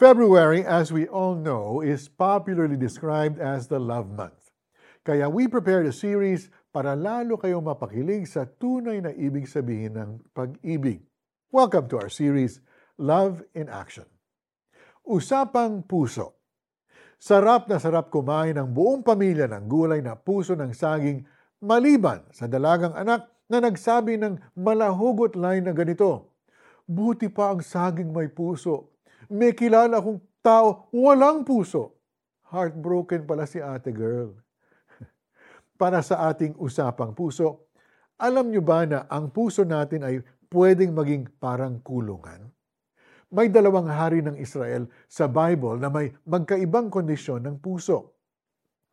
February, as we all know, is popularly described as the Love Month. Kaya we prepared a series para lalo kayong mapakilig sa tunay na ibig sabihin ng pag-ibig. Welcome to our series, Love in Action. Usapang Puso Sarap na sarap kumain ng buong pamilya ng gulay na puso ng saging maliban sa dalagang anak na nagsabi ng malahugot line na ganito, Buti pa ang saging may puso may kilala akong tao, walang puso. Heartbroken pala si ate girl. Para sa ating usapang puso, alam nyo ba na ang puso natin ay pwedeng maging parang kulungan? May dalawang hari ng Israel sa Bible na may magkaibang kondisyon ng puso.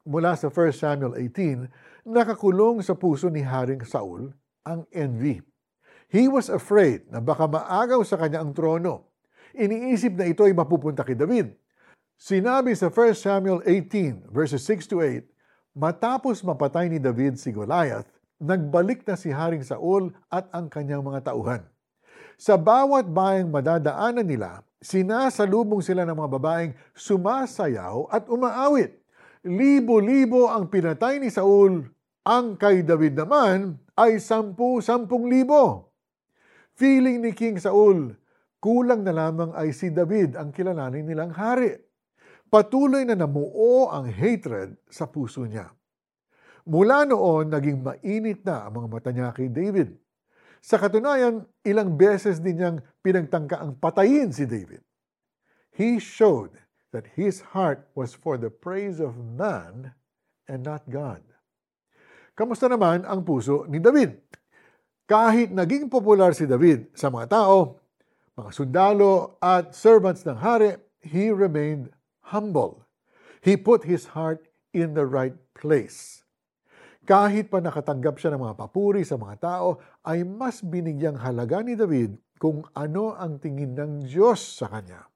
Mula sa 1 Samuel 18, nakakulong sa puso ni Haring Saul ang envy. He was afraid na baka maagaw sa kanya ang trono iniisip na ito ay mapupunta kay David. Sinabi sa 1 Samuel 18 verses 6 to 8, matapos mapatay ni David si Goliath, nagbalik na si Haring Saul at ang kanyang mga tauhan. Sa bawat bayang madadaanan nila, sinasalubong sila ng mga babaeng sumasayaw at umaawit. Libo-libo ang pinatay ni Saul, ang kay David naman ay sampu-sampung libo. Feeling ni King Saul, Kulang na lamang ay si David ang kilalanin nilang hari. Patuloy na namuo ang hatred sa puso niya. Mula noon, naging mainit na ang mga mata niya kay David. Sa katunayan, ilang beses din niyang pinagtangka ang patayin si David. He showed that his heart was for the praise of man and not God. Kamusta naman ang puso ni David? Kahit naging popular si David sa mga tao, mga sundalo at servants ng hari, he remained humble. He put his heart in the right place. Kahit pa nakatanggap siya ng mga papuri sa mga tao, ay mas binigyang halaga ni David kung ano ang tingin ng Diyos sa kanya.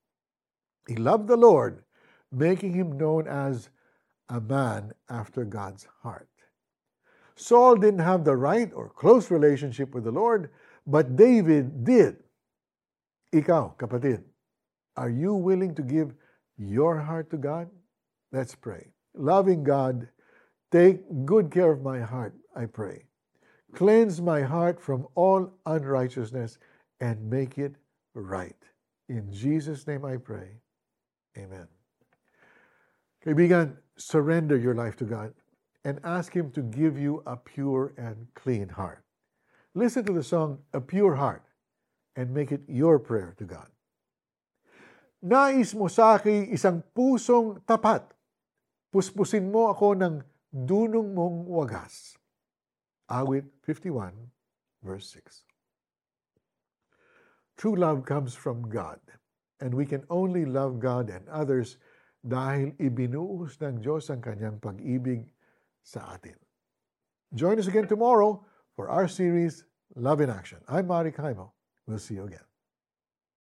He loved the Lord, making him known as a man after God's heart. Saul didn't have the right or close relationship with the Lord, but David did. Ikaw, kapatid, are you willing to give your heart to God? Let's pray. Loving God, take good care of my heart, I pray. Cleanse my heart from all unrighteousness and make it right. In Jesus' name I pray. Amen. Kaibigan, surrender your life to God and ask Him to give you a pure and clean heart. Listen to the song, A Pure Heart and make it your prayer to God. Nais mo sa akin isang pusong tapat. Puspusin mo ako ng dunong mong wagas. Awit 51, verse 6. True love comes from God, and we can only love God and others dahil ibinuhos ng Diyos ang kanyang pag-ibig sa atin. Join us again tomorrow for our series, Love in Action. I'm Mari Kaimo. We'll see you again.